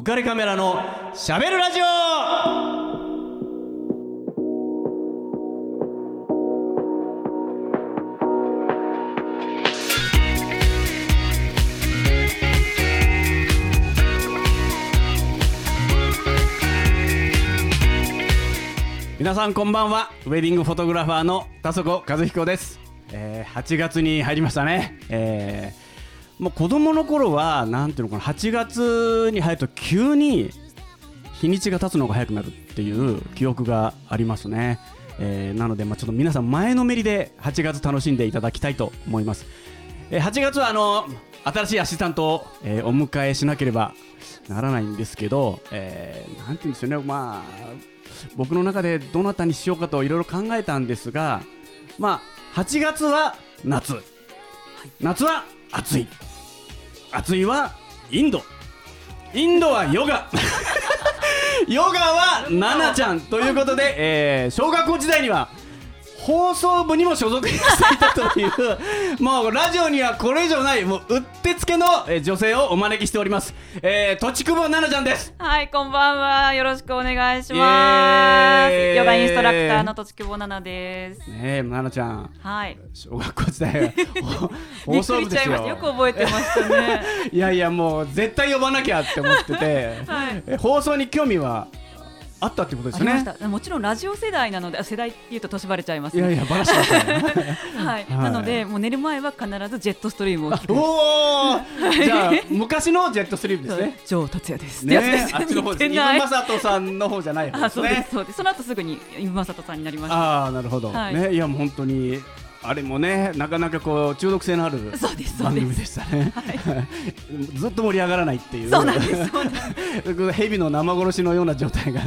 浮かれカメラのしゃべるラジオ。皆さんこんばんは。ウェディングフォトグラファーの田底和彦です、えー、8月に入りましたね、えー、もう子供の頃はなんていうのかな8月に入ると急に日にちが経つのが早くなるっていう記憶がありますね、えー、なのでまあちょっと皆さん前のめりで8月楽しんでいただきたいと思います、えー、8月はあの新しいアシスタントを、えー、お迎えしなければならないんですけど、えー、なんていうんですよね。まあ僕の中でどなたにしようかといろいろ考えたんですが、まあ、8月は夏、はい、夏は暑い暑いはインド。インドはヨガ。ヨガは ナナちゃん。ということで、えー、小学校時代には放送部にも所属していたというもうラジオにはこれ以上ないもううってつけの女性をお招きしております、えー、とちくぼななちゃんです。はいこんばんは。よろしくお願いします。ヨガインストラクターのとちくぼななです。ねえななちゃん。はい。小学校時代 放送部ですよよく覚えてましたね。いやいやもう絶対呼ばなきゃって思ってて、はい、放送に興味は？あったってことですね。もちろんラジオ世代なので、世代っていうと年バレちゃいます、ね、いやいや、バラしました、ね、はい、はい、なので、もう寝る前は必ずジェットストリームを聞く。おお、じゃあ、昔のジェットストリームですね。達也です。ね、あっちの方です。イブマサトさんの方じゃない方ですね。そうです、そうです。その後すぐにイブマサトさんになりました。ああ、なるほど。はい、ね、いや、もう本当に。あれもね、なかなかこう中毒性のある番組でしたね。はい、ずっと盛り上がらないっていう。そうなんです。蛇の生殺しのような状態が、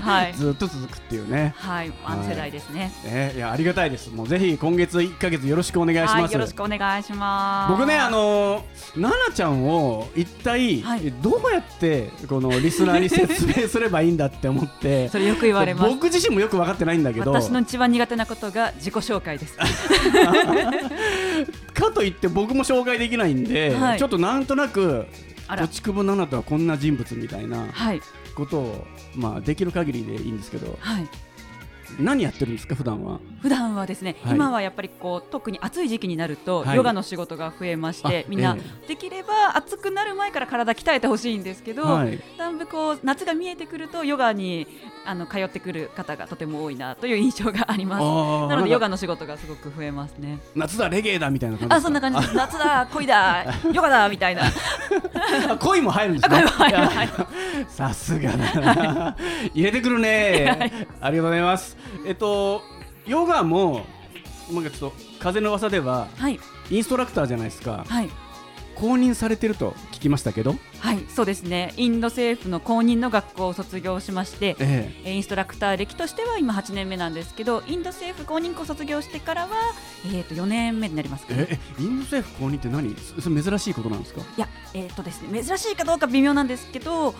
はい、ずっと続くっていうね。はい、アン世代ですね。えー、いやありがたいです。もうぜひ今月一ヶ月よろしくお願いします。はい、よろしくお願いします。僕ねあの奈々ちゃんを一体、はい、どうやってこのリスナーに説明すればいいんだって思って。それよく言われます。僕自身もよく分かってないんだけど。私の一番苦手なことが自己紹介です。かといって僕も紹介できないんで、はい、ちょっとなんとなくとちくぼ奈々とはこんな人物みたいなことを、まあ、できる限りでいいんですけど、はい、何やってるんですか普段は？普段はですね、はい、今はやっぱりこう特に暑い時期になると、ヨガの仕事が増えまして、みんな、えー、できれば暑くなる前から体鍛えてほしいんですけど、だんぶこう夏が見えてくるとヨガにあの通ってくる方がとても多いなという印象があります。なのでヨガの仕事がすごく増えますね。夏だレゲエだみたいな感じあそんな感じです。夏だ恋だ ヨガだみたいな 恋も入るんですね。さすがだな。入れてくるね。ありがとうございます。えっとヨガもなんかちょっと風の噂では、はい、インストラクターじゃないですか、はい、公認されてると聞きましたけど。はいそうですね。インド政府の公認の学校を卒業しまして、ええ、インストラクター歴としては今8年目なんですけどインド政府公認校を卒業してからは、えー、と4年目になりますか、ね、えインド政府公認って何？それ珍しいことなんですか？いやえっ、ー、とですね珍しいかどうか微妙なんですけど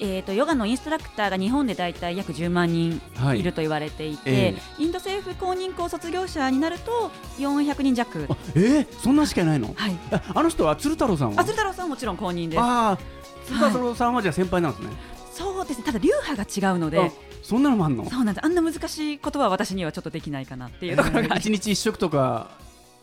えーと、ヨガのインストラクターが日本で大体約10万人い。ると言われていて、はいえ。ー、インド政府公認校卒業者になると400人弱えー、そんなしかいないの、はい、あの人は鶴太郎さんは？あ鶴太郎さんはもちろん公認です。あ鶴太郎さんはじゃあ先輩なんですね、はい、そうですね。ただ流派が違うので。そんなのもあんの？そうなんです。あんな難しいことは私にはちょっとできないかなっていう。ところが、えー、1日1食とか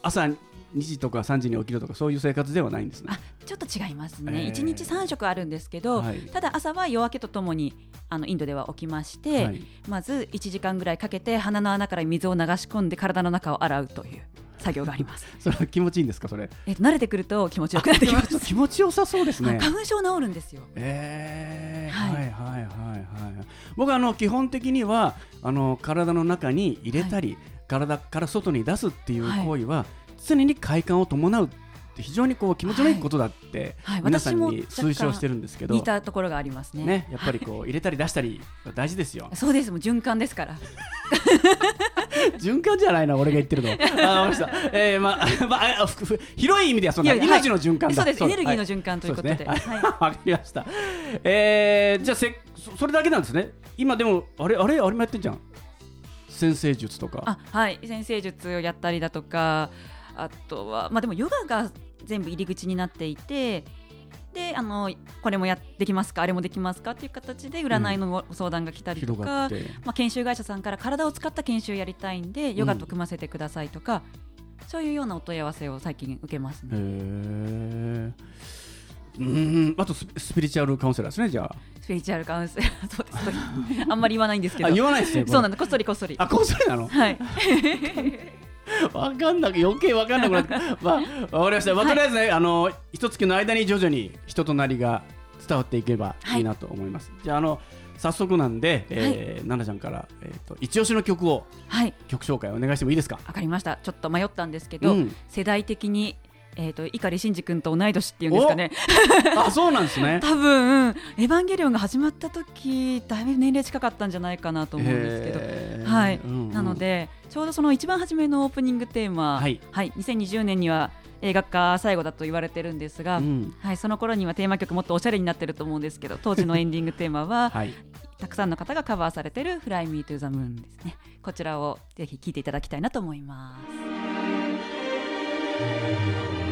朝2時とか3時に起きるとかそういう生活ではないんですね。あちょっと違いますね、えー、1日3食あるんですけど、はい、ただ朝は夜明けとともにあのインドでは起きまして、はい、まず1時間ぐらいかけて鼻の穴から水を流し込んで体の中を洗うという。作業があります。それは気持ちいいんですか、それ？えっ、と、慣れてくると気持ちよくなってきます。気持ちよさそうですね。花粉症治るんですよ。ええー、はい、はい、はい、はい、はい。僕あの基本的には、あの体の中に入れたり、はい、体から外に出すっていう行為は。はい常に快感を伴うって非常にこう気持ちのいいことだって皆さんに推奨してるんですけど、似たところがありますね。ねやっぱりこう入れたり出したり大事ですよ。そうですもう循環ですから。循環じゃないな俺が言ってるの。あました。えー、まあまあ広い意味ではそんな命の循環そうですエネルギーの循環ということで。わ、はい、かりました。えー、じゃあせそれだけなんですね。今でもあれあれあれもやってんじゃん。先生術とか。あはい先生術をやったりだとか。あとは、まあ、でもヨガが全部入り口になっていてであのこれもやできますかあれもできますかっていう形で占いのご相談が来たりとか、まあ、研修会社さんから体を使った研修やりたいんでヨガと組ませてくださいとか、そういうようなお問い合わせを最近受けますね。うん。あとスピリチュアルカウンセラーですねじゃあ。スピリチュアルカウンセラー。そうです。あんまり言わないんですけど。言わないですねそうなんだこっそりこっそり。あこっそりなの？はい わかんなく余計わかんなくなって まあわかりました、まあ、とりあえずね、はい、あの一月の間に徐々に人となりが伝わっていけばい。いなと思います、はい、じゃああの早速なんで、えー、はい、奈々ちゃんから、えーと、一押しの曲を、はい、曲紹介お願いしてもいいですか？わかりました。ちょっと迷ったんですけど、うん、世代的にえーと、碇シンジ君と同い年っていうんですかね。あそうなんですね。多分「エヴァンゲリオン」が始まった時だいぶ年齢近かったんじゃないかなと思うんですけど、はい、なのでちょうどその一番初めのオープニングテーマ、はい、はい、2020年には映画化最後だと言われてるんですが、うん、はい、その頃にはテーマ曲もっとおしゃれになってると思うんですけど 当時のエンディングテーマは、はい、たくさんの方がカバーされてる「Fly Me to the Moon」ですね。こちらをぜひ聴いていただきたいなと思います。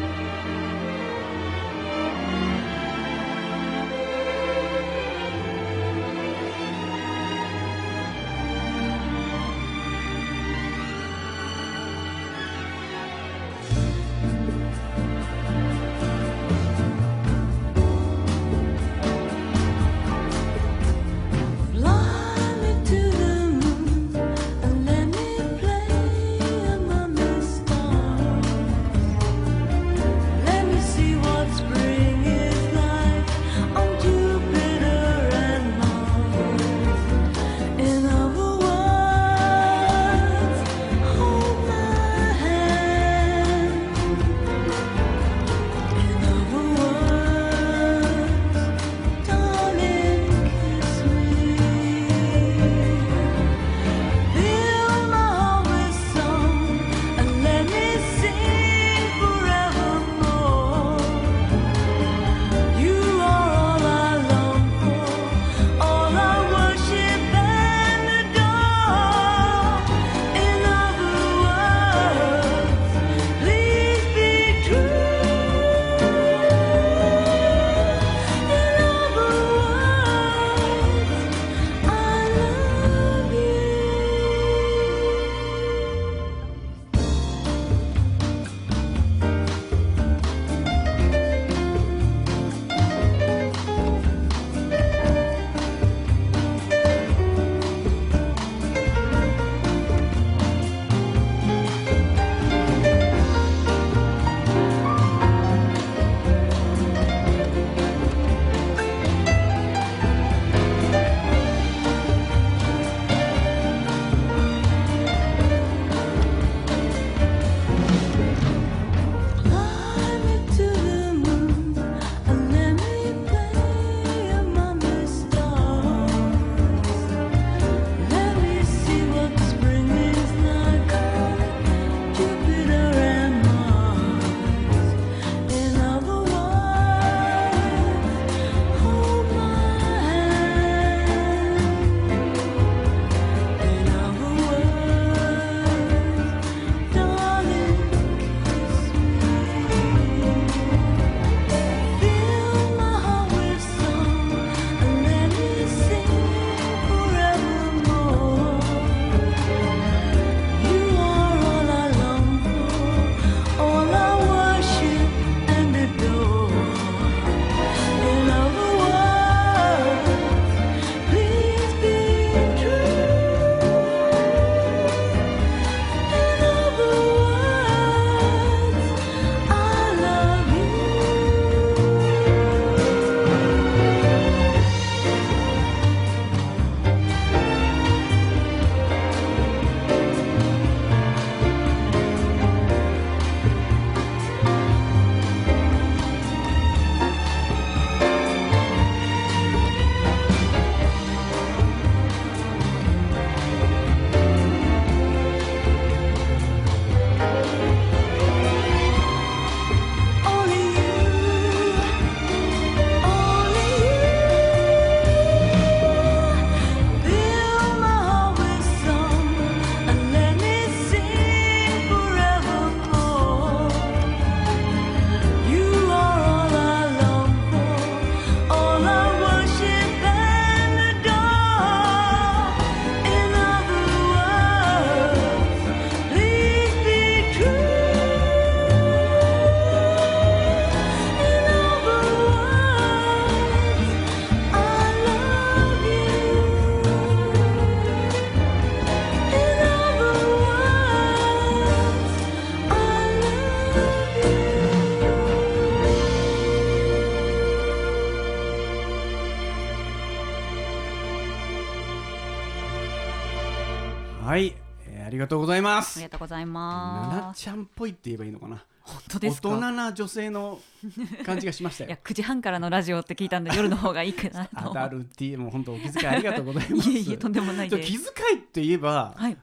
がとうございます。ありがとうございます。ななちゃんっぽいって言えばいいのかな。本当です大人な女性の感じがしましたよ。いや9時半からのラジオって聞いたんで夜の方がいいかなと。アダルティもう本当お気遣いありがとうございます。いえいえとんでもないです。気遣いって言えば、はい、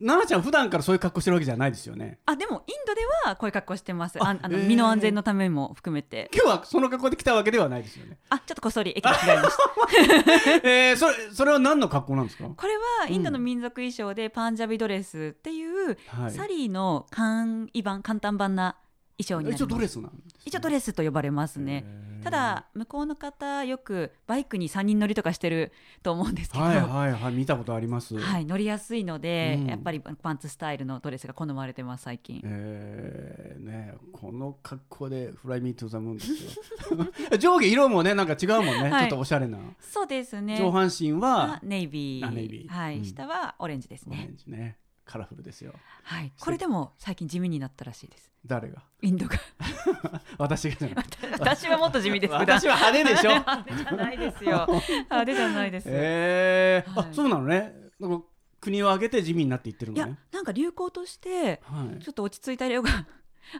奈々ちゃん普段からそういう格好してるわけじゃないですよね。あでもインドではこういう格好してます。ああの、えー、身の安全のためも含めて。今日はその格好で来たわけではないですよね。あちょっとこっそり駅で着替えました。えー、それそれは何の格好なんですか？これはインドの民族衣装でパンジャビドレスっていう、うん、サリーの簡易版簡単版な衣装に一応ドレスなん、ね、一応ドレスと呼ばれますね。ただ向こうの方よくバイクに3人乗りとかしてると思うんですけど。はいはいはい見たことあります。はい乗りやすいので、うん、やっぱりパンツスタイルのドレスが好まれてます最近。えー、ねこの格好でフライミートゥザムーンですよ。上下色もねなんか違うもんね、はい、ちょっとおしゃれな。そうですね。上半身はネイビー。ネイビー。はい、うん、下はオレンジですね。オレンジねカラフルですよ。はい。これでも最近地味になったらしいです。誰が？インドが。私が 私はもっと地味です。私は派手でしょ？派手じゃないですよ。派手じゃないです。ええーはい、あそうなのね。なんか国を挙げて地味になっていってるのね。いやなんか流行として、はい、ちょっと落ち着いた色が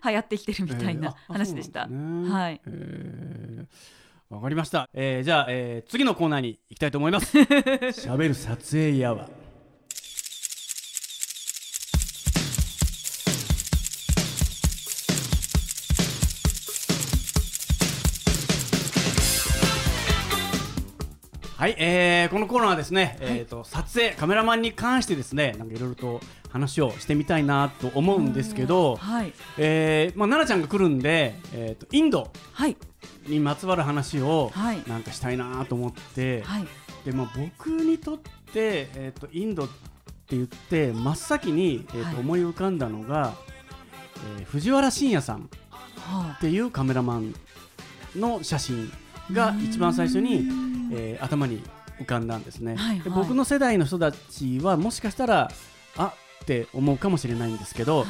流行ってきてるみたいな話でした、えーね、はい、えー、わかりました、えー、じゃあ、えー、次のコーナーに行きたいと思います。喋る撮影やわはい、えー、このコーナーはですね、はい、えーと、撮影カメラマンに関してですねなんかいろいろと話をしてみたいなと思うんですけど、はい、えー、まあ、奈々ちゃんが来るんで、えーと、インドにまつわる話をなんかしたいなと思って、はい、でまあ、僕にとって、えーと、インドって言って真っ先に、えーと思い浮かんだのが、えー、藤原信也さんっていうカメラマンの写真が一番最初に、えー、頭に浮かんだんですね、はいはい、で僕の世代の人たちはもしかしたらあって思うかもしれないんですけど、はい、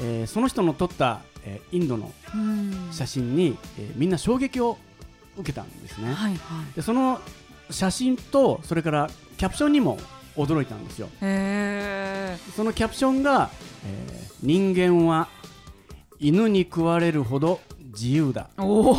えー、その人の撮った、えー、インドの写真に、えー、みんな衝撃を受けたんですね、はいはい、でその写真とそれからキャプションにも驚いたんですよ。そのキャプションが、えー、人間は犬に食われるほど自由だ。おお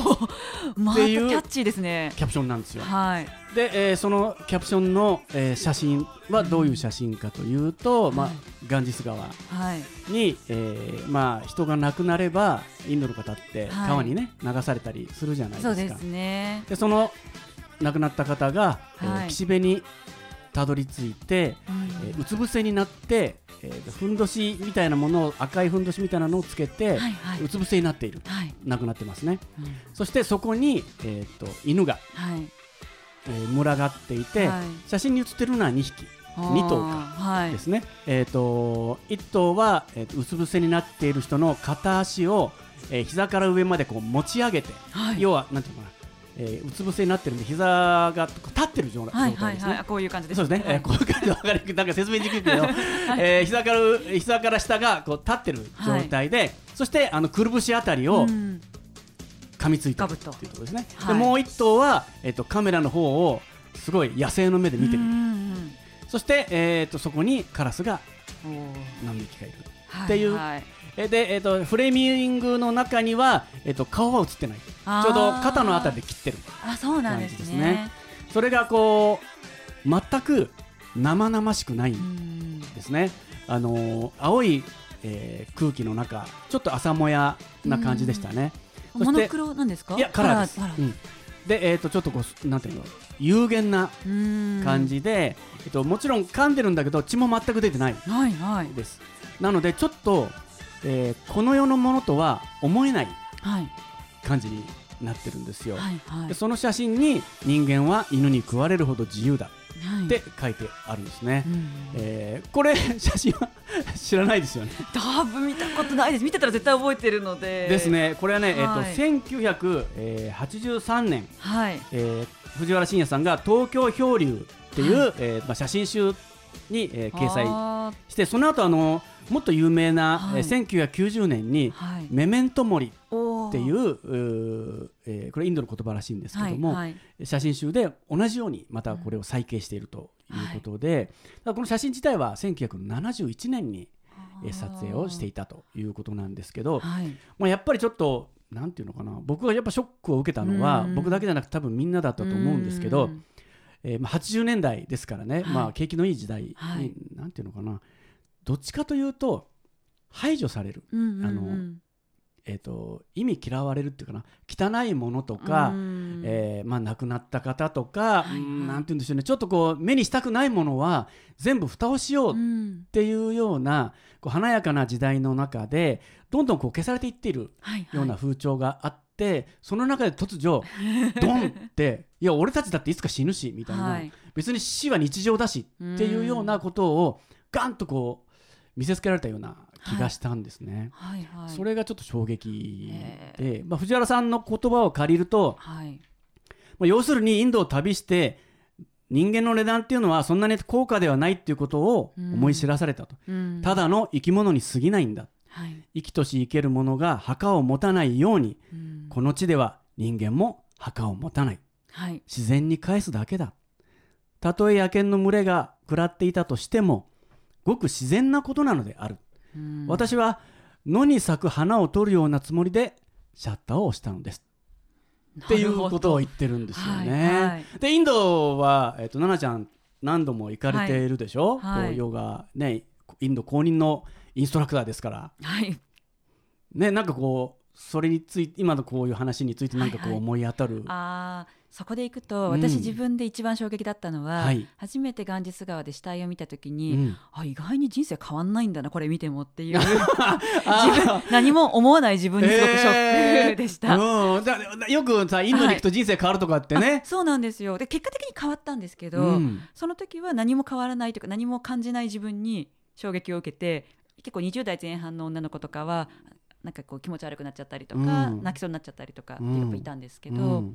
またキャッチーですね。キャプションなんですよ、はい、で、えー、そのキャプションの、えー、写真はどういう写真かというと、うん、まあ、ガンジス川に、はい、えー、まあ、人が亡くなればインドの方って川にね、はい、流されたりするじゃないですか。そうですね。でその亡くなった方が、えー、岸辺にたどり着いて、うん、えー、うつ伏せになってえー、ふんどしみたいなものを赤いふんどしみたいなのをつけて、はいはい、うつ伏せになっている、はい、亡くなってますね、うん、そしてそこに、えーと、犬が、はい、えー、群がっていて、はい、写真に写ってるのは2匹2頭かですね、はい、えーと、1頭は、えーと、うつ伏せになっている人の片足を、えー、膝から上までこう持ち上げて、要はなんていうのかなえー、うつ伏せになってるんで膝が立ってる状態ですね、はいはいはい、こういう感じです。そうですね、はい、えー、こういう感じで分かりなんか説明できるけど、はい、えー、膝から膝から下がこう立ってる状態で、はい、そしてあのくるぶしあたりを噛みついてるっていうところですね、でもう一頭は、えーと、カメラの方をすごい野生の目で見てる。そして、えーと、そこにカラスが何匹かいる。っていう、はいはいえで、えーと、フレーミングの中には、えーと、顔は映ってない。ちょうど肩のあたりで切ってる。あそうなんですね。それがこう全く生々しくないんですね。あのー、青い、えー、空気の中ちょっと朝もやな感じでしたね。モノクロなんですか？いやカラーです、うん、で、えーと、ちょっとこうなんていうの？有限な感じで、えーと、もちろん噛んでるんだけど血も全く出てない。です、はい。はい、なのでちょっとえー、この世のものとは思えない感じになってるんですよ、はいはい、でその写真に人間は犬に食われるほど自由だって書いてあるんですね、はい、えー、これ写真は知らないですよね。多分見たことないです。見てたら絶対覚えてるので。ですね。これはね、はい、えーと、1983年、はい。えー、藤原信也さんが東京漂流っていう、はい、えー、まあ、写真集に、えー、掲載してその後あのもっと有名な、はい、えー、1990年に、はい、メメントモリっていうう、えー、これインドの言葉らしいんですけども、はいはい、写真集で同じようにまたこれを再掲しているということで、はい、この写真自体は1971年に撮影をしていたということなんですけど、はい、まあ、やっぱりちょっとなんていうのかな僕がやっぱショックを受けたのは僕だけじゃなくて多分みんなだったと思うん。ですけど、えー、まあ80年代ですからね、はい、まあ景気のいい時代に、はい、なんていうのかなどっちかというと排除される、うんうんうん、あのえーと、意味嫌われるっていうかな。汚いものとか、えーまあ、亡くなった方とか、はなんて言うんでしょうね。ちょっとこう目にしたくないものは全部蓋をしようっていうような、こう華やかな時代の中でどんどんこう消されていっているような風潮があって、はいはい、その中で突如 ドンっていや俺たちだっていつか死ぬしみたいな、はい、別に死は日常だしっていうようなことをガンとこう見せつけられたような気がしたんですね。はい。はいはい、それがちょっと衝撃で、まあ、藤原さんの言葉を借りると、はい、まあ、要するにインドを旅して人間の値段っていうのはそんなに高価ではないっていうことを思い知らされたと、うん、ただの生き物に過ぎないんだ、はい、生きとし生けるものが墓を持たないように、うん、この地では人間も墓を持たない、はい、自然に返すだけだ。たとえ野犬の群れが食らっていたとしてもごく自然なことなのである、私は野に咲く花を撮るようなつもりでシャッターを押したのです。っていうことを言ってるんですよね。はいはい、でインドは、えーと、奈々ちゃん何度も行かれているでしょ、はい、こうヨガ、ね、インド公認のインストラクターですから、はい、ね、なんかこうそれについて今のこういう話について何かこう思い当たる、はいはい、あそこでいくと、私自分で一番衝撃だったのは、はい、初めてガンジス川で死体を見た時に、うん、あ意外に人生変わんないんだなこれ見てもっていう。自分何も思わない自分にすごくショックでした、えー、うん、だよくさインドに行くと人生変わるとかってね、はい、そうなんですよ。で結果的に変わったんですけど、うん、その時は何も変わらないというか何も感じない自分に衝撃を受けて結構20代前半の女の子とかはなんかこう気持ち悪くなっちゃったりとか、うん、泣きそうになっちゃったりとかっていたんですけど、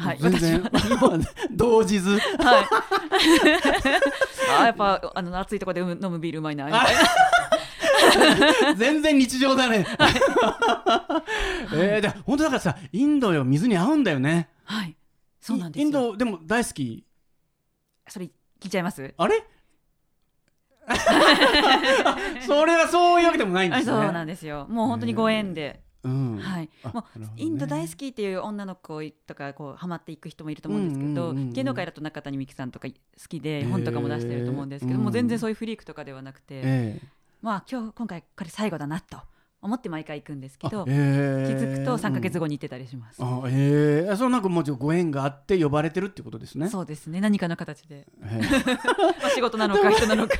はい、全然動じず。はい。あやっぱあの暑いところで飲むビールうまいなみたいな。全然日常だね。えー、で本当だからさインドよ水に合うんだよね。はい。そうなんですインドでも大好き。それ聞いちゃいます？あれ？それはそういうわけでもないんですね。そうなんですよ。もう本当にご縁で。うん、はい、もう、ね、インド大好きっていう女の子とかこうハマっていく人もいると思うんですけど、芸能界だと中谷美紀さんとか好きで本とかも出してると思うんですけど、も全然そういうフリークとかではなくて、えー、まあ今日今回これ最後だなと思って毎回行くんですけど、えー、気づくと3か月後に行ってたりします。あえー、そのなんかもうご縁があって呼ばれてるってことですね。そうですね。何かの形で。えー、まあ仕事なのか人なのか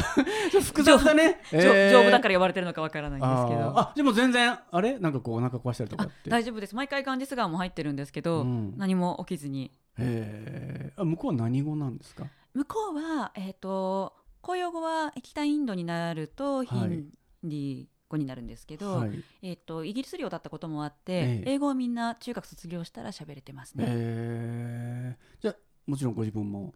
複雑だね。丈夫だから呼ばれてるのかわからないんですけど。あでも全然あれ？なんかこうお腹壊したりとか大丈夫です。毎回ガンジス川も入ってるんですけど、うん、何も起きずに。えー、あ向こうは何語なんですか？向こうはえっ、ー、と公用語は北インドになるとヒンディー、語になるんですけど、はい、えーと、イギリス領だったこともあって、えー、英語はみんな中学卒業したら喋れてますね。えー、じゃもちろんご自分も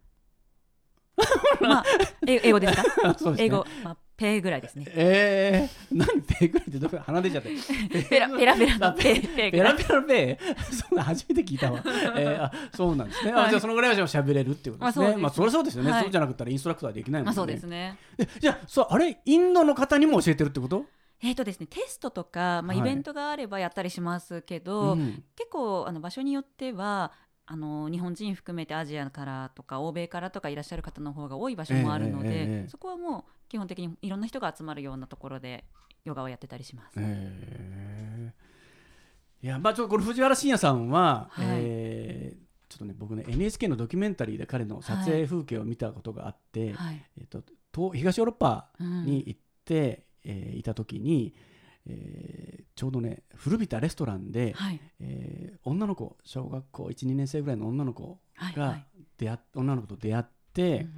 まあ、英語ですか？す、ね、英語、まあ、ペーぐらいですね。ええー、何ペーぐらいってどこ鼻出ちゃって？ペラペラペラのペー。ペラペラペー？そんな初めて聞いたわ。えー、あそうなんですね。あじゃあそのぐらいは喋れるっていうことですね。まあそれそうですよね、はい、そうじゃなくったらインストラクターできないもんね。まあ、そうですね。じゃあそうあれ？インドの方にも教えてるってこと？えーとですね、テストとか、まあ、イベントがあればやったりしますけど、はいうん、結構あの場所によってはあの日本人含めてアジアからとか欧米からとかいらっしゃる方の方が多い場所もあるので、えー、そこはもう基本的にいろんな人が集まるようなところでヨガをやってたりします。えー、いやまあちょっとこれ藤原信也さんは、はい、えーちょっとね僕ね NHK のドキュメンタリーで彼の撮影風景を見たことがあって、はい、えーと、東ヨーロッパに行って、えー、いた時に、えー、ちょうどね古びたレストランで、はい、えー、女の子小学校12年生ぐらいの女の子が出会、はい、女の子と出会って、うん、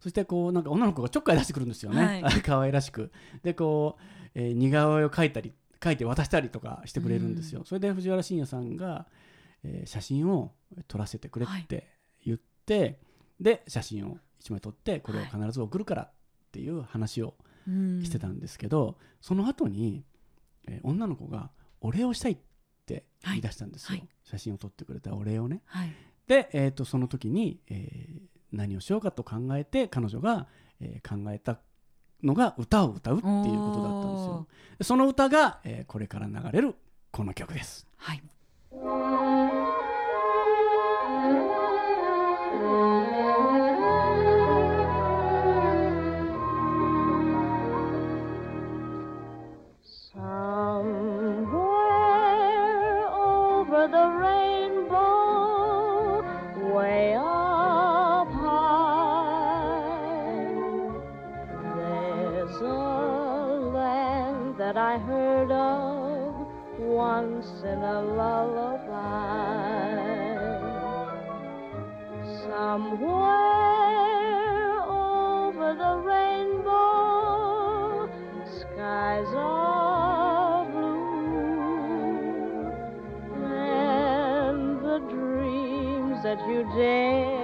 そしてこうなんか女の子がちょっかい出してくるんですよね、はい、可愛らしく。でこう、えー、似顔絵を描いたり描いて渡したりとかしてくれるんですよ、うん、それで藤原信也さんが、えー、写真を撮らせてくれって言って、で写真を1枚撮ってこれを必ず送るからっていう話を、してたんですけど、その後に、えー、女の子がお礼をしたいって言い出したんですよ、はい、写真を撮ってくれたお礼をね。はい、で、えーと、その時に、えー、何をしようかと考えて彼女が、えー、考えたのが歌を歌うっていうことだったんですよ。その歌が、えー、これから流れるこの曲です。はい sing a lullaby. Somewhere over the rainbow, skies are blue, and the dreams that you dare.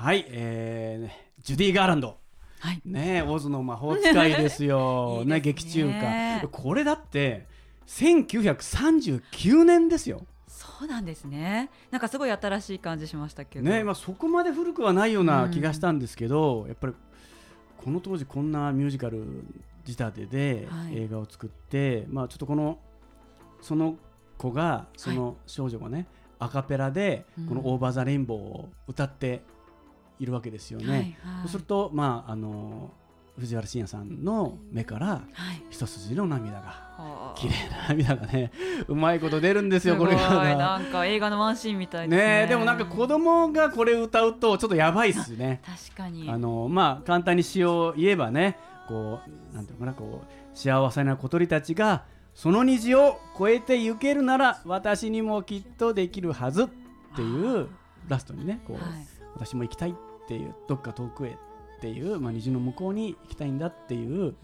はい、えー、ジュディ・ガーランド。はい、ねオズの魔法使いですよ。ね、ね、劇中歌。これだって1939年ですよ。そうなんですね。なんかすごい新しい感じしましたけど。ねまあそこまで古くはないような気がしたんですけど、うん、やっぱりこの当時こんなミュージカル仕立てで映画を作って、はい、まあちょっとこのその子がその少女がね、はい、アカペラでこの「オーバー・ザ・レインボー」を歌っているわけですよね。はいはい、そうすると、まあ、あの藤原信也さんの目から一筋の涙が、はい、綺麗な涙がね うまいこと出るんですよこれが。なんか映画のワンシーンみたいですね、ね、でもなんか子供がこれ歌うとちょっとやばいっすね。確かに。あのまあ簡単に詩を言えばねこうなんていうかなこう幸せな小鳥たちがその虹を越えて行けるなら私にもきっとできるはずっていうラストにねこう、はい、私も行きたいっていうどっか遠くへっていう、まあ、虹の向こうに行きたいんだっていう、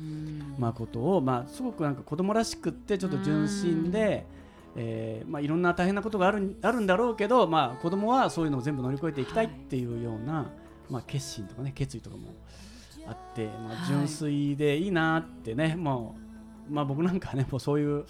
まあ、ことを、まあ、すごくなんか子供らしくってちょっと純真で、えーまあ、いろんな大変なことがあるあるんだろうけど、まあ、子供はそういうのを全部乗り越えていきたいっていうような、はい、まあ、決心とかね決意とかもあって、まあ、純粋でいいなってね、もうまあ僕なんかねもうそういう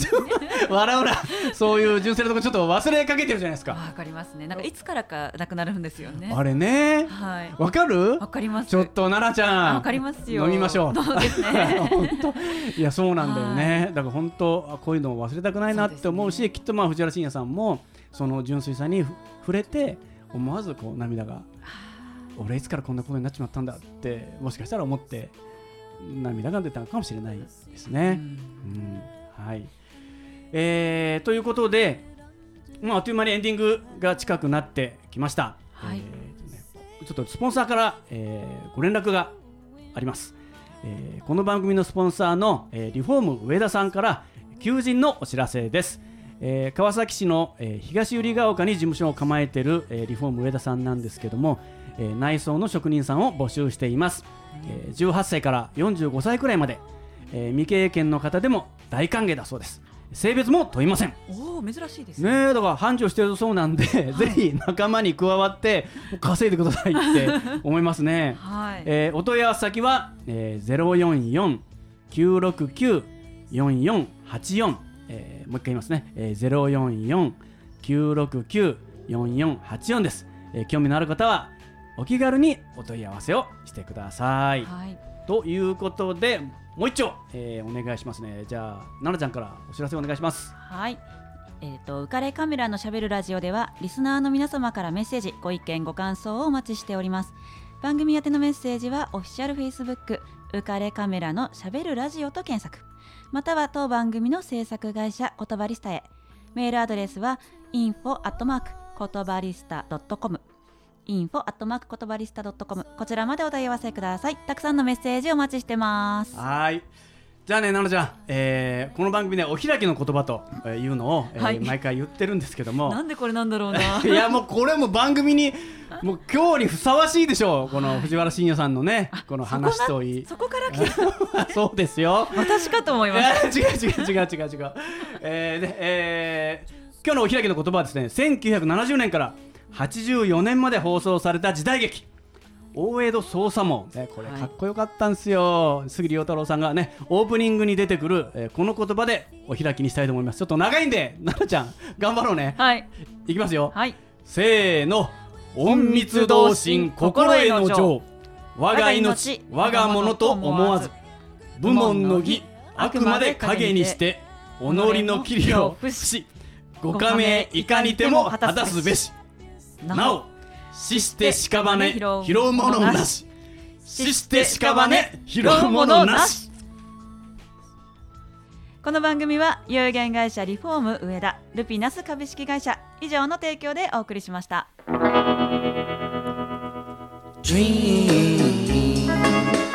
笑うな。そういう純正のとこちょっと忘れかけてるじゃないですか。わかりますね。なんかいつからかなくなるんですよね。あれね。はい。わかる？わかります。ちょっと奈々ちゃんわかりますよ。飲みましょう。そうですね。本当。いやそうなんだよね。だから本当こういうのを忘れたくないなって思うし、ね、きっとまあ藤原信也さんもその純粋さに触れて思わずこう涙が俺いつからこんなことになっちまったんだってもしかしたら思って涙が出たのかもしれないですね。うん、はい、えー、ということで、まあ、あっという間にエンディングが近くなってきました。はい、えーね、ちょっとスポンサーから、えー、ご連絡がああります、えー、この番組のスポンサーの、えー、リフォーム上田さんから求人のお知らせです、えー、川崎市の、えー、東百合ヶ丘に事務所を構えている、えー、リフォーム上田さんなんですけども、えー、内装の職人さんを募集しています、えー、18歳から45歳くらいまで、えー、未経験の方でも大歓迎だそうです。性別も問いません。おお珍しいですね。ねだから繁盛してるそうなんで、はい、ぜひ仲間に加わって稼いでくださいって思いますね、はい。えー、お問い合わせ先は、えー、044-969-4484、えー、もう一回言いますね、えー、044-969-4484です、えー、興味のある方はお気軽にお問い合わせをしてください、はい、ということでもう一丁、えー、お願いしますね。じゃあ奈々ちゃんからお知らせお願いします。はい。えーと、浮かれカメラのしゃべるラジオではリスナーの皆様からメッセージご意見ご感想をお待ちしております。番組宛てのメッセージはオフィシャルフェイスブック浮かれカメラのしゃべるラジオと検索。または当番組の制作会社言葉リスタへ。メールアドレスは info 言葉リスタ .com info アットマーク言葉リスタ .com こちらまでお問い合わせください。たくさんのメッセージお待ちしてます。はい。じゃあね、奈々ちゃん、えー、この番組でお開きの言葉というのを、えー、はい、毎回言ってるんですけども。なんでこれなんだろうな。いやもうこれも番組にもう今日にふさわしいでしょう。この藤原信也さんのねこの話といい。そこから来た そうですよ。私かと思います。違う違う違う違う違う、えーでえー、今日のお開きの言葉はですね1970年から84年まで放送された時代劇。大江戸捜査網、ね、これかっこよかったんですよ、はい、杉良太郎さんがねオープニングに出てくる、えー、この言葉でお開きにしたいと思います。ちょっと長いんで奈々ちゃん頑張ろうね。はい。いきますよ、はい、せーの。隠密同心心得の情。我が命我が物と思わず。部門の義あくまで影にして己の器量不死。ご加盟いかにても果たすべしなお死して屍拾うものなし死して屍拾うものなしこの番組は有限会社リフォーム上田ルピナス株式会社以上の提供でお送りしました。Dream, dream.